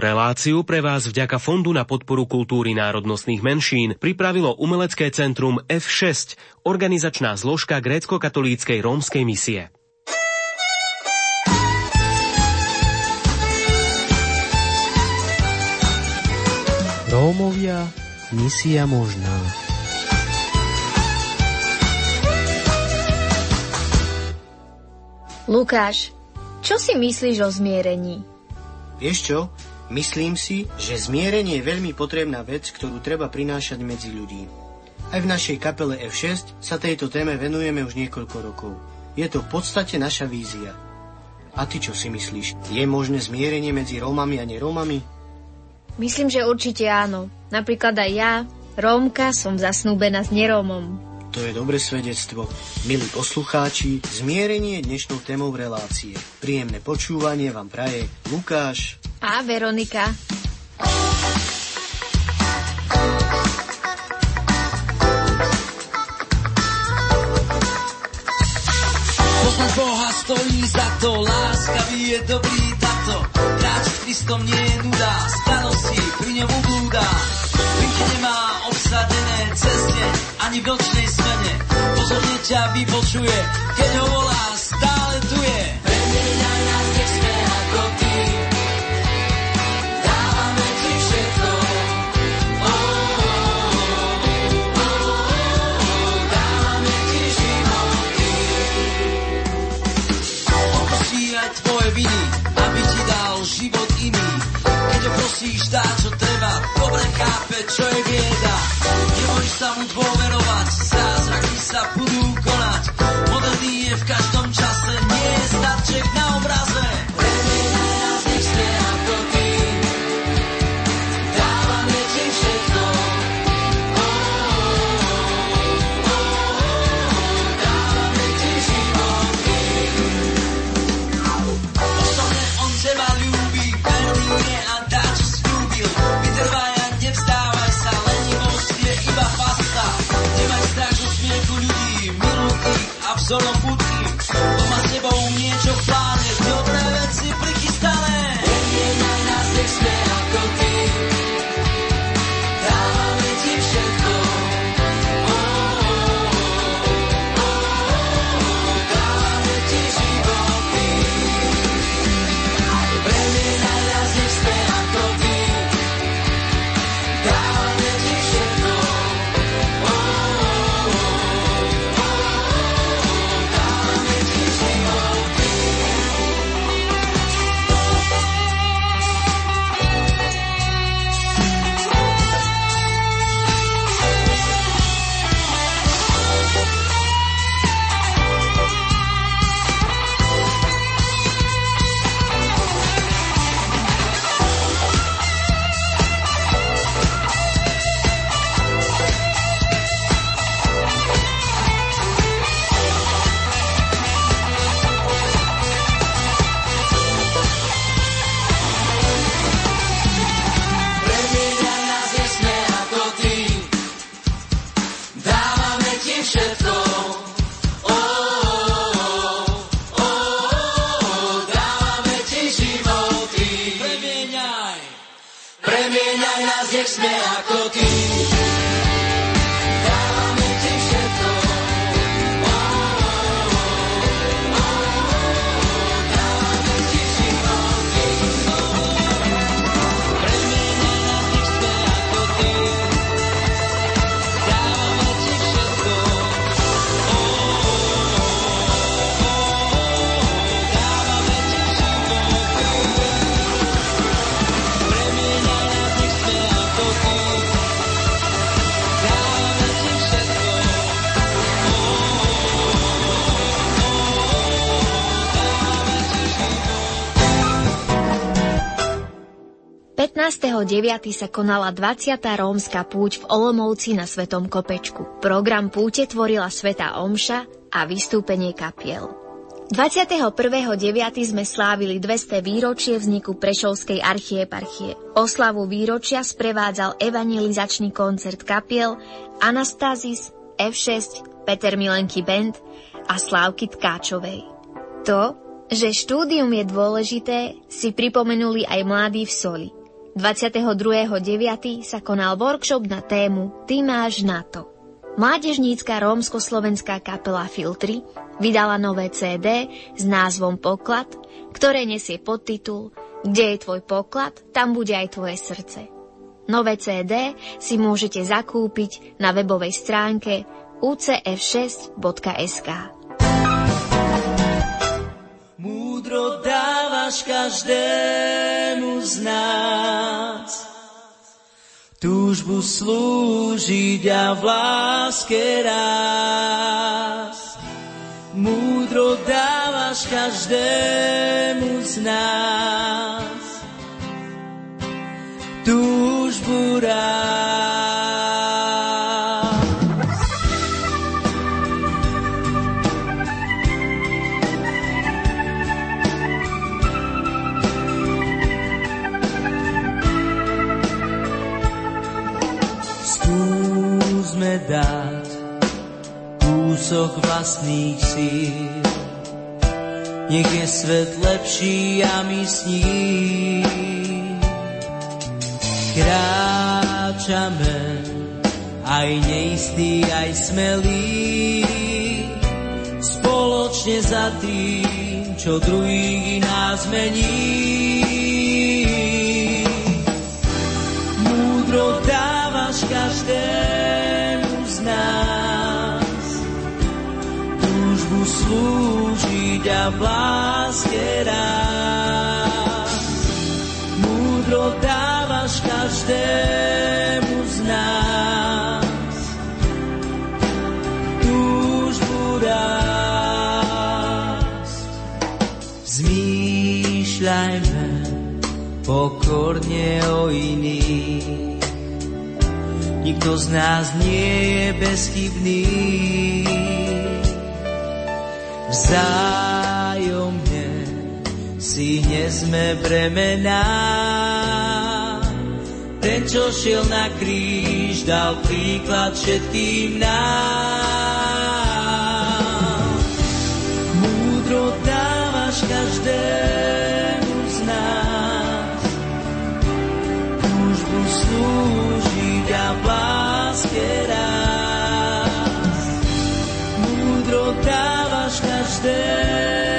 Reláciu pre vás vďaka Fondu na podporu kultúry národnostných menšín pripravilo Umelecké centrum F6, organizačná zložka grécko-katolíckej rómskej misie. Rómovia, misia možná. Lukáš, čo si myslíš o zmierení? Vieš čo? Myslím si, že zmierenie je veľmi potrebná vec, ktorú treba prinášať medzi ľudí. Aj v našej kapele F6 sa tejto téme venujeme už niekoľko rokov. Je to v podstate naša vízia. A ty čo si myslíš? Je možné zmierenie medzi Rómami a nerómami? Myslím, že určite áno. Napríklad aj ja, Rómka, som zasnúbená s nerómom. To je dobré svedectvo. Milí poslucháči, zmierenie je dnešnou témou relácie. Príjemné počúvanie vám praje Lukáš a Veronika. Poznať Boha stojí za to, láskavý je dobrý tato. Kráčať Kristom nie je nuda, starosti pri ňom ublúda. Vinky nemá obsadené ceste, ani v nočnej smene. Pozorne ťa vypočuje, keď ho volá, stále tu je. Premieňaj nás, nech sme ako ty. Dávame ti všetko. Tvoje viny, aby ti dal život iný. Keď ho prosíš, dá čo treba, dobre chápe, čo je bieda. Nemôžeš sa mu dôverovať, Premieňaj nás, nech sme ako ty. 15.9. sa konala 20. rómska púť v Olomouci na Svetom Kopečku. Program púte tvorila Sveta Omša a vystúpenie kapiel. 21.9. sme slávili 200 výročie vzniku Prešovskej archieparchie. Oslavu výročia sprevádzal evangelizačný koncert kapiel Anastazis, F6, Peter Milenky Band a Slávky Tkáčovej. To, že štúdium je dôležité, si pripomenuli aj mladí v Soli. 22.9. sa konal workshop na tému Ty máš na to. Mládežnícka rómsko-slovenská kapela Filtry vydala nové CD s názvom Poklad, ktoré nesie podtitul Kde je tvoj poklad, tam bude aj tvoje srdce. Nové CD si môžete zakúpiť na webovej stránke ucf6.sk. Múdro dávaš každému z nás túžbu slúžiť a v láske rás. Múdro dávaš každému z nás vlastných síl. Nech je svet lepší a my s ním kráčame aj neistý, aj smelý spoločne za tým, čo druhý nás mení. Múdro dávaš každému slúžiť a v láske Múdro dávaš každému z nás túžbu rásť. Zmýšľajme pokorne o iných Nikto z nás nie je bezchybný. Vzájomne si nesme bremená. Ten, čo šiel na kríž, dal príklad všetkým nám. Múdro dávaš každému z nás. Túžbu slúžiť v láske dávaš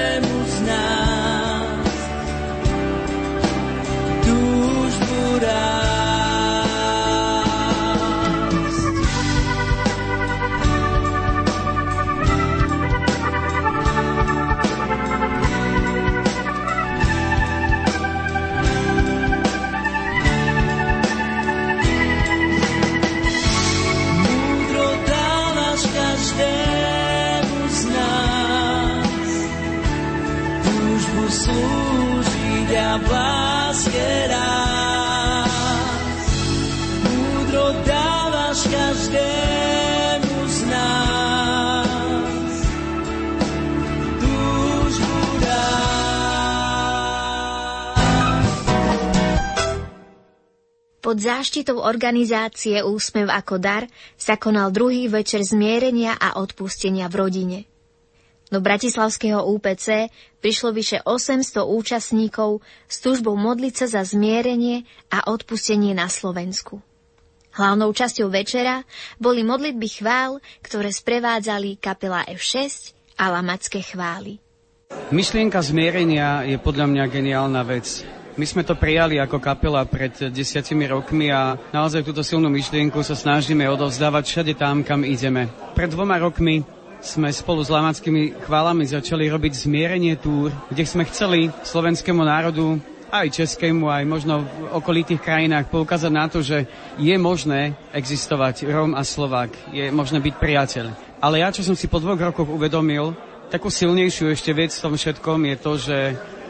Pod záštitou organizácie Úsmev ako dar sa konal druhý večer zmierenia a odpustenia v rodine. Do Bratislavského UPC prišlo vyše 800 účastníkov s túžbou modliť sa za zmierenie a odpustenie na Slovensku. Hlavnou časťou večera boli modlitby chvál, ktoré sprevádzali kapela F6 a lamacké chvály. Myšlienka zmierenia je podľa mňa geniálna vec. My sme to prijali ako kapela pred desiatimi rokmi a naozaj túto silnú myšlienku sa snažíme odovzdávať všade tam, kam ideme. Pred dvoma rokmi sme spolu s lamackými chválami začali robiť zmierenie túr, kde sme chceli slovenskému národu aj českému, aj možno v okolitých krajinách poukázať na to, že je možné existovať Róm a Slovák, je možné byť priateľ. Ale ja, čo som si po dvoch rokoch uvedomil, takú silnejšiu ešte vec v tom všetkom je to, že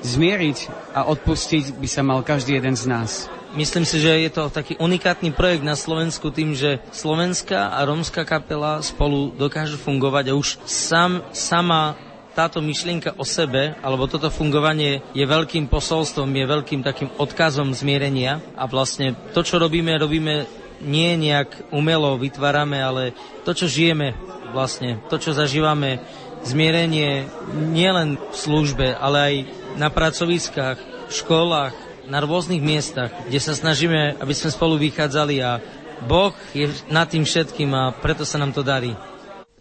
zmieriť a odpustiť by sa mal každý jeden z nás. Myslím si, že je to taký unikátny projekt na Slovensku tým, že slovenská a rómska kapela spolu dokážu fungovať a už sam, sama táto myšlienka o sebe, alebo toto fungovanie je veľkým posolstvom, je veľkým takým odkazom zmierenia a vlastne to, čo robíme, robíme nie nejak umelo vytvárame, ale to, čo žijeme vlastne, to, čo zažívame, zmierenie nielen v službe, ale aj na pracoviskách, v školách, na rôznych miestach, kde sa snažíme, aby sme spolu vychádzali a Boh je nad tým všetkým a preto sa nám to darí.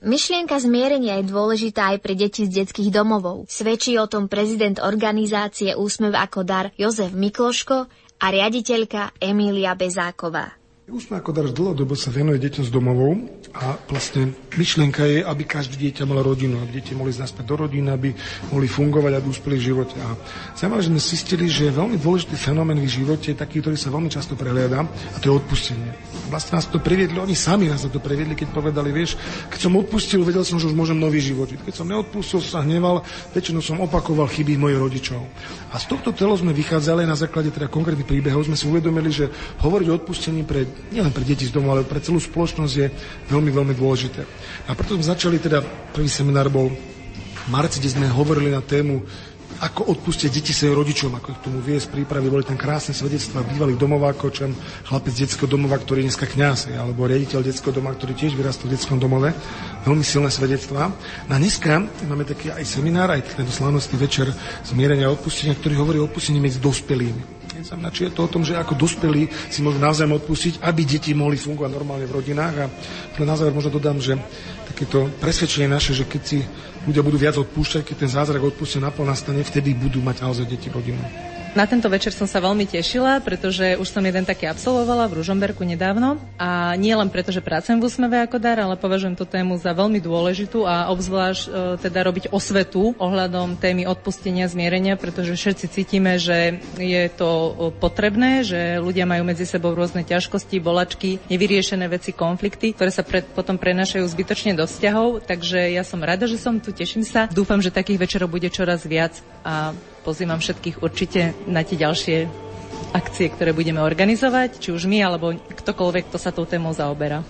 Myšlienka zmierenia je dôležitá aj pre deti z detských domovov. Svedčí o tom prezident organizácie Úsmev ako dar Jozef Mikloško a riaditeľka Emília Bezáková. Úsmev ako dar dlhodobo sa venuje deťom z domovov a vlastne myšlienka je, aby každé dieťa malo rodinu, aby deti mohli ísť do rodiny, aby mohli fungovať, aby uspeli v živote. A zaujímavé, že sme zistili, že veľmi dôležitý fenomén v živote je taký, ktorý sa veľmi často prehliada, a to je odpustenie. Vlastne nás to priviedli, oni sami nás to priviedli, keď povedali, vieš, keď som odpustil, vedel som, že už môžem nový život. Keď som neodpustil, sa hneval, väčšinou som opakoval chyby mojich rodičov. A z tohto telo sme vychádzali na základe teda konkrétnych príbehov, sme si uvedomili, že hovoriť o odpustení pre, nielen pre deti z domu, ale pre celú spoločnosť je veľmi, veľmi dôležité. A preto sme začali teda, prvý seminár bol v marci, kde sme hovorili na tému ako odpustiť deti svojim rodičom, ako ich tomu viesť prípravy. Boli tam krásne svedectvá bývalých domovákov, čo chlapec detského domova, ktorý je dneska kňaz, alebo riaditeľ detského doma, ktorý tiež vyrastol v detskom domove. Veľmi silné svedectvá. No dneska máme taký aj seminár, aj tento slávnostný večer zmierenia a odpustenia, ktorý hovorí o odpustení medzi dospelými. Znamená, či je to o tom, že ako dospelí si môžu navzájom odpustiť, aby deti mohli fungovať normálne v rodinách. A na záver možno dodám, že takéto presvedčenie naše, že keď si ľudia budú viac odpúšťať, keď ten zázrak odpustenia naplno nastane, vtedy budú mať naozaj deti rodinu. Na tento večer som sa veľmi tešila, pretože už som jeden taký absolvovala v Ružomberku nedávno a nie len preto, že pracujem v Úsmeve ako dar, ale považujem tú tému za veľmi dôležitú a obzvlášť e, teda robiť osvetu ohľadom témy odpustenia, zmierenia, pretože všetci cítime, že je to e, potrebné, že ľudia majú medzi sebou rôzne ťažkosti, bolačky, nevyriešené veci, konflikty, ktoré sa pred, potom prenašajú zbytočne do vzťahov, takže ja som rada, že som tu, teším sa. Dúfam, že takých večerov bude čoraz viac a pozývam všetkých určite na tie ďalšie akcie, ktoré budeme organizovať, či už my, alebo ktokoľvek, kto sa tou témou zaoberá.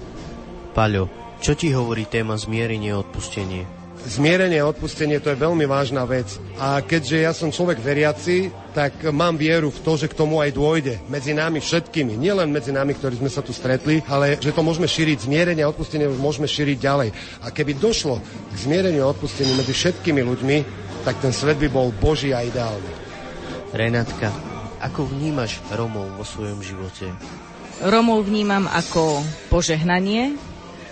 Paľo, čo ti hovorí téma zmierenie a odpustenie? Zmierenie a odpustenie to je veľmi vážna vec. A keďže ja som človek veriaci, tak mám vieru v to, že k tomu aj dôjde. Medzi nami všetkými. Nielen medzi nami, ktorí sme sa tu stretli, ale že to môžeme šíriť. Zmierenie a odpustenie môžeme šíriť ďalej. A keby došlo k zmiereniu a odpusteniu medzi všetkými ľuďmi, tak ten svet by bol boží a ideálny. Renátka, ako vnímaš Romov vo svojom živote? Romov vnímam ako požehnanie,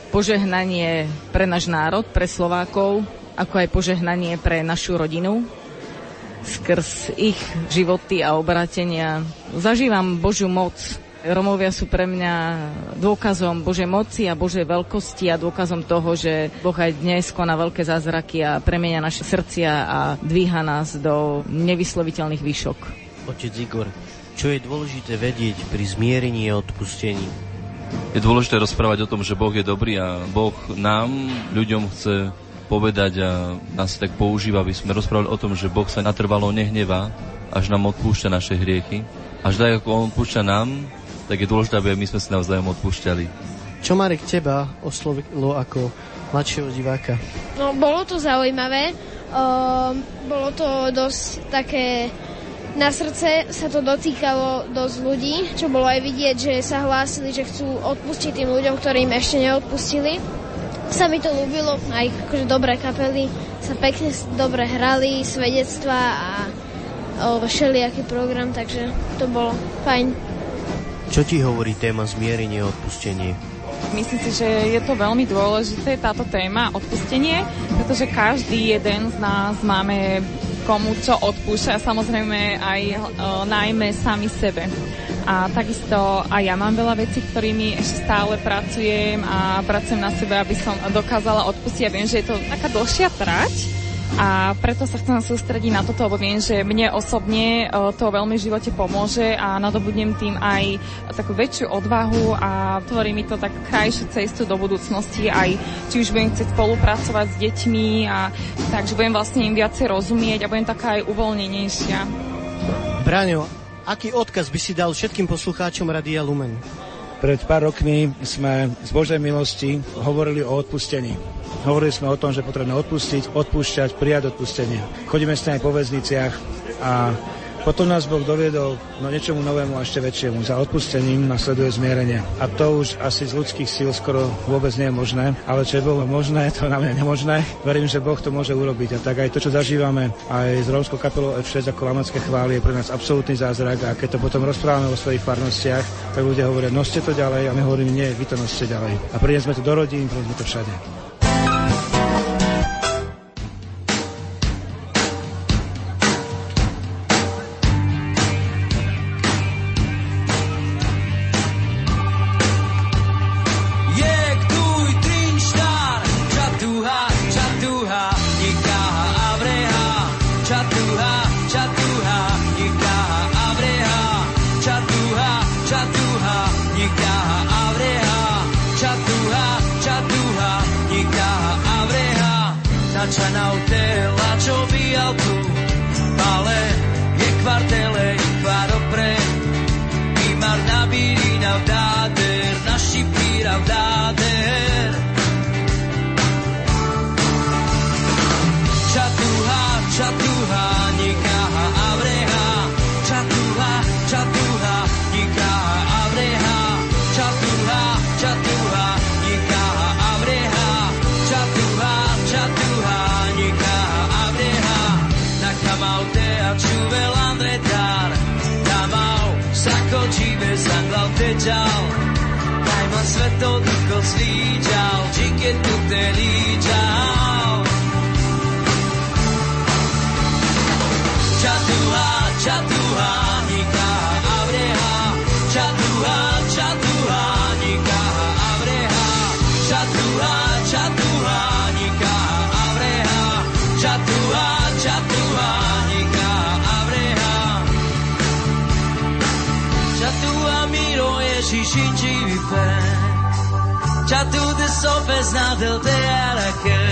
požehnanie pre náš národ, pre Slovákov, ako aj požehnanie pre našu rodinu. Skrz ich životy a obratenia zažívam Božiu moc Romovia sú pre mňa dôkazom Božej moci a Božej veľkosti a dôkazom toho, že Boh aj dnes koná veľké zázraky a premenia naše srdcia a dvíha nás do nevysloviteľných výšok. Otec Igor, čo je dôležité vedieť pri zmierení a odpustení? Je dôležité rozprávať o tom, že Boh je dobrý a Boh nám, ľuďom chce povedať a nás tak používa, aby sme rozprávali o tom, že Boh sa natrvalo nehnevá, až nám odpúšťa naše hriechy. Až tak, ako On odpúšťa nám, tak je dôležité, aby my sme si navzájom odpúšťali. Čo Marek teba oslovilo ako mladšieho diváka? No, bolo to zaujímavé. Uh, bolo to dosť také na srdce sa to dotýkalo dosť ľudí, čo bolo aj vidieť, že sa hlásili, že chcú odpustiť tým ľuďom, ktorým ešte neodpustili. Sa mi to ľúbilo, aj akože dobré kapely sa pekne dobre hrali, svedectva a o, všelijaký program, takže to bolo fajn. Čo ti hovorí téma zmierenie a odpustenie? Myslím si, že je to veľmi dôležité táto téma odpustenie, pretože každý jeden z nás máme komu čo odpúšťa, samozrejme aj e, najmä sami sebe. A takisto aj ja mám veľa vecí, ktorými ešte stále pracujem a pracujem na sebe, aby som dokázala odpustiť. Ja viem, že je to taká dlhšia trať, a preto sa chcem sústrediť na toto, lebo viem, že mne osobne e, to veľmi v živote pomôže a nadobudnem tým aj takú väčšiu odvahu a tvorí mi to tak krajšiu cestu do budúcnosti, aj či už budem chcieť spolupracovať s deťmi a takže budem vlastne im viacej rozumieť a budem taká aj uvoľnenejšia. Braňo, aký odkaz by si dal všetkým poslucháčom Radia Lumen? Pred pár rokmi sme z Božej milosti hovorili o odpustení. Hovorili sme o tom, že potrebné odpustiť, odpúšťať, prijať odpustenie. Chodíme s aj po väzniciach a Potom nás Boh doviedol no niečomu novému a ešte väčšiemu. Za odpustením nasleduje zmierenie. A to už asi z ľudských síl skoro vôbec nie je možné, ale čo je bolo možné, to na mňa nemožné. Verím, že Boh to môže urobiť. A tak aj to, čo zažívame aj s rómskou kapelou F6 ako Lamacké chvály, je pre nás absolútny zázrak. A keď to potom rozprávame o svojich farnostiach, tak ľudia hovoria, noste to ďalej a my hovoríme, nie, vy to noste ďalej. A priniesme to do rodín, priniesme to všade. と少しじゃおじけとてり sopesnatel tearake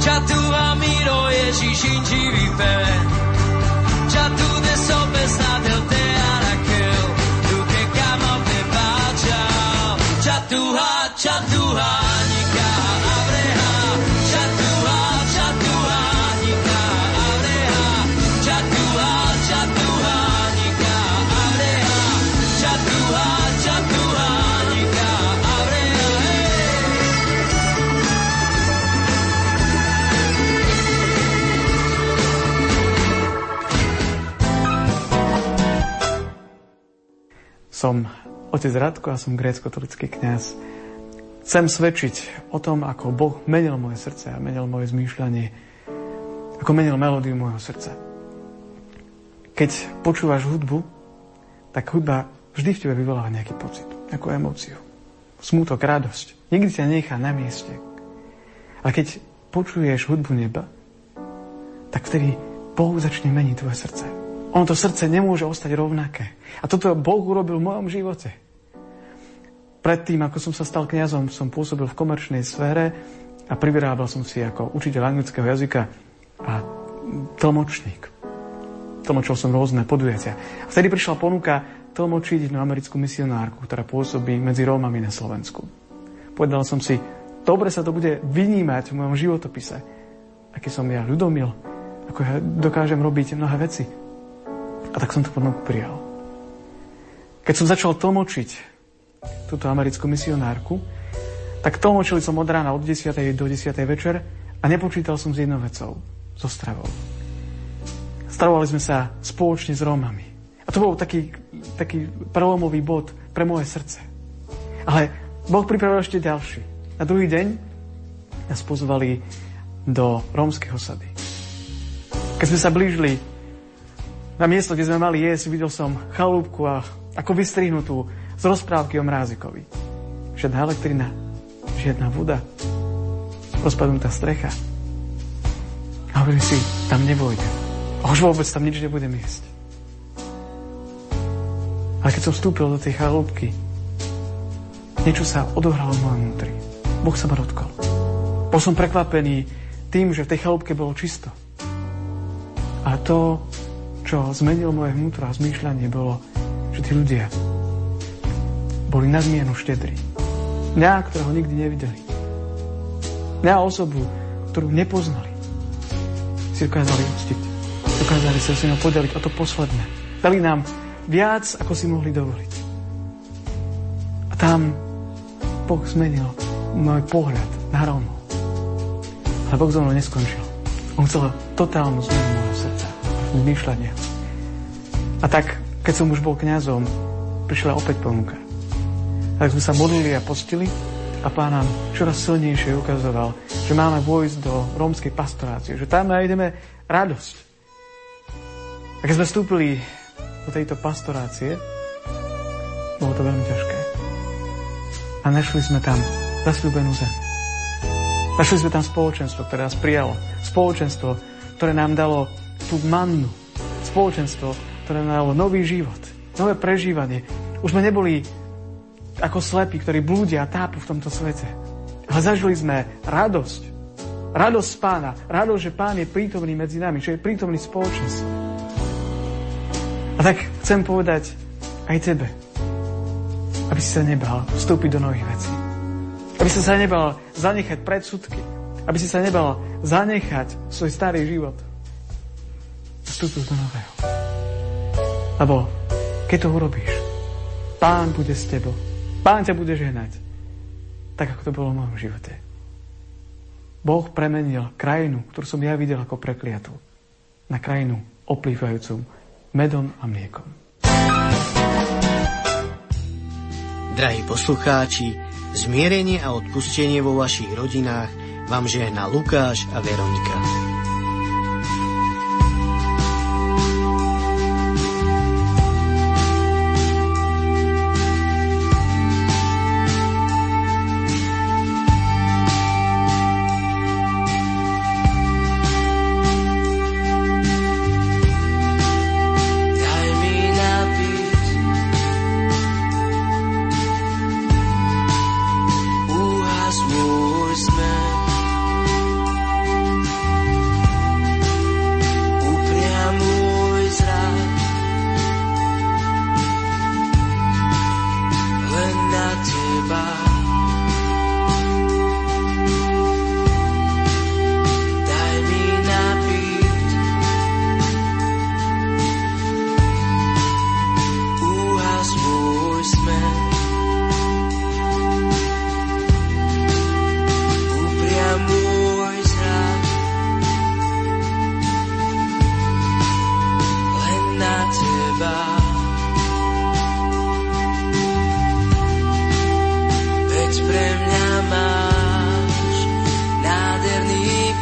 Čatúva miro Ježiš inživý pek Čatú de sopesnatel tearake Duke kamo te pačal Čatúha, čatúha Som otec Radko a som grécko-katolický kňaz. Chcem svedčiť o tom, ako Boh menil moje srdce a menil moje zmýšľanie, ako menil melódiu môjho srdca. Keď počúvaš hudbu, tak hudba vždy v tebe vyvoláva nejaký pocit, nejakú emóciu. Smútok, radosť. Nikdy ťa nechá na mieste. Ale keď počuješ hudbu neba, tak vtedy Boh začne meniť tvoje srdce. Ono to srdce nemôže ostať rovnaké. A toto Boh urobil v mojom živote. Predtým, ako som sa stal kňazom, som pôsobil v komerčnej sfére a privyrábal som si ako učiteľ anglického jazyka a tlmočník. Tlmočil som rôzne podujatia. A vtedy prišla ponuka tlmočiť jednu americkú misionárku, ktorá pôsobí medzi Rómami na Slovensku. Povedal som si, dobre sa to bude vynímať v mojom životopise. Aký som ja ľudomil, ako ja dokážem robiť mnohé veci. A tak som to ponuku prijal. Keď som začal tlmočiť túto americkú misionárku, tak tlmočili som od rána od 10. do 10. večer a nepočítal som s jednou vecou, so stravou. Stravovali sme sa spoločne s Rómami. A to bol taký, taký prelomový bod pre moje srdce. Ale Boh pripravil ešte ďalší. Na druhý deň nás pozvali do rómskej osady. Keď sme sa blížili na miesto, kde sme mali jesť, videl som chalúbku a ako vystrihnutú z rozprávky o Mrázikovi. Žiadna elektrina, žiadna voda, rozpadnutá strecha. A hovorím si, tam nevojde. už vôbec tam nič nebudem jesť. Ale keď som vstúpil do tej chalúbky, niečo sa odohralo v mojom vnútri. Boh sa ma dotkol. Bol som prekvapený tým, že v tej chalúbke bolo čisto. A to, čo zmenilo moje vnútro a zmýšľanie, bolo, že tí ľudia boli nadmienu štedrí. Mňa, ktorého nikdy nevideli. Mňa osobu, ktorú nepoznali, si dokázali uctiť. dokázali sa s ňou podeliť o to posledné. Dali nám viac, ako si mohli dovoliť. A tam Boh zmenil môj pohľad na Rómov. Ale Boh so mnou neskončil. On chcel totálnu zmenu zmýšľania. A tak, keď som už bol kňazom, prišla opäť ponuka. Tak sme sa modlili a postili a pán nám čoraz silnejšie ukazoval, že máme vojsť do rómskej pastorácie, že tam nájdeme radosť. A keď sme vstúpili do tejto pastorácie, bolo to veľmi ťažké. A našli sme tam zasľúbenú zem. Našli sme tam spoločenstvo, ktoré nás prijalo. Spoločenstvo, ktoré nám dalo tú mannu. Spoločenstvo, ktoré nám dalo nový život. Nové prežívanie. Už sme neboli ako slepí, ktorí blúdia a tápu v tomto svete. Ale zažili sme radosť. Radosť pána. Radosť, že pán je prítomný medzi nami, že je prítomný spoločenstvo. A tak chcem povedať aj tebe, aby si sa nebal vstúpiť do nových vecí. Aby si sa nebal zanechať predsudky. Aby si sa nebal zanechať svoj starý život. Vstúpiť do nového. Lebo keď to urobíš, Pán bude s tebou. Pán ťa bude ženať. Tak, ako to bolo v mojom živote. Boh premenil krajinu, ktorú som ja videl ako prekliatú, na krajinu oplývajúcu medom a mliekom. Drahí poslucháči, zmierenie a odpustenie vo vašich rodinách vám žehná Lukáš a Veronika.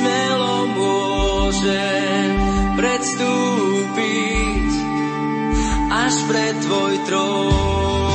smelo môže predstúpiť až pred tvoj trón.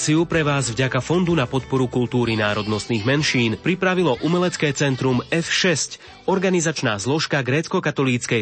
Reláciu pre vás vďaka Fondu na podporu kultúry národnostných menšín pripravilo Umelecké centrum F6, organizačná zložka grécko-katolíckej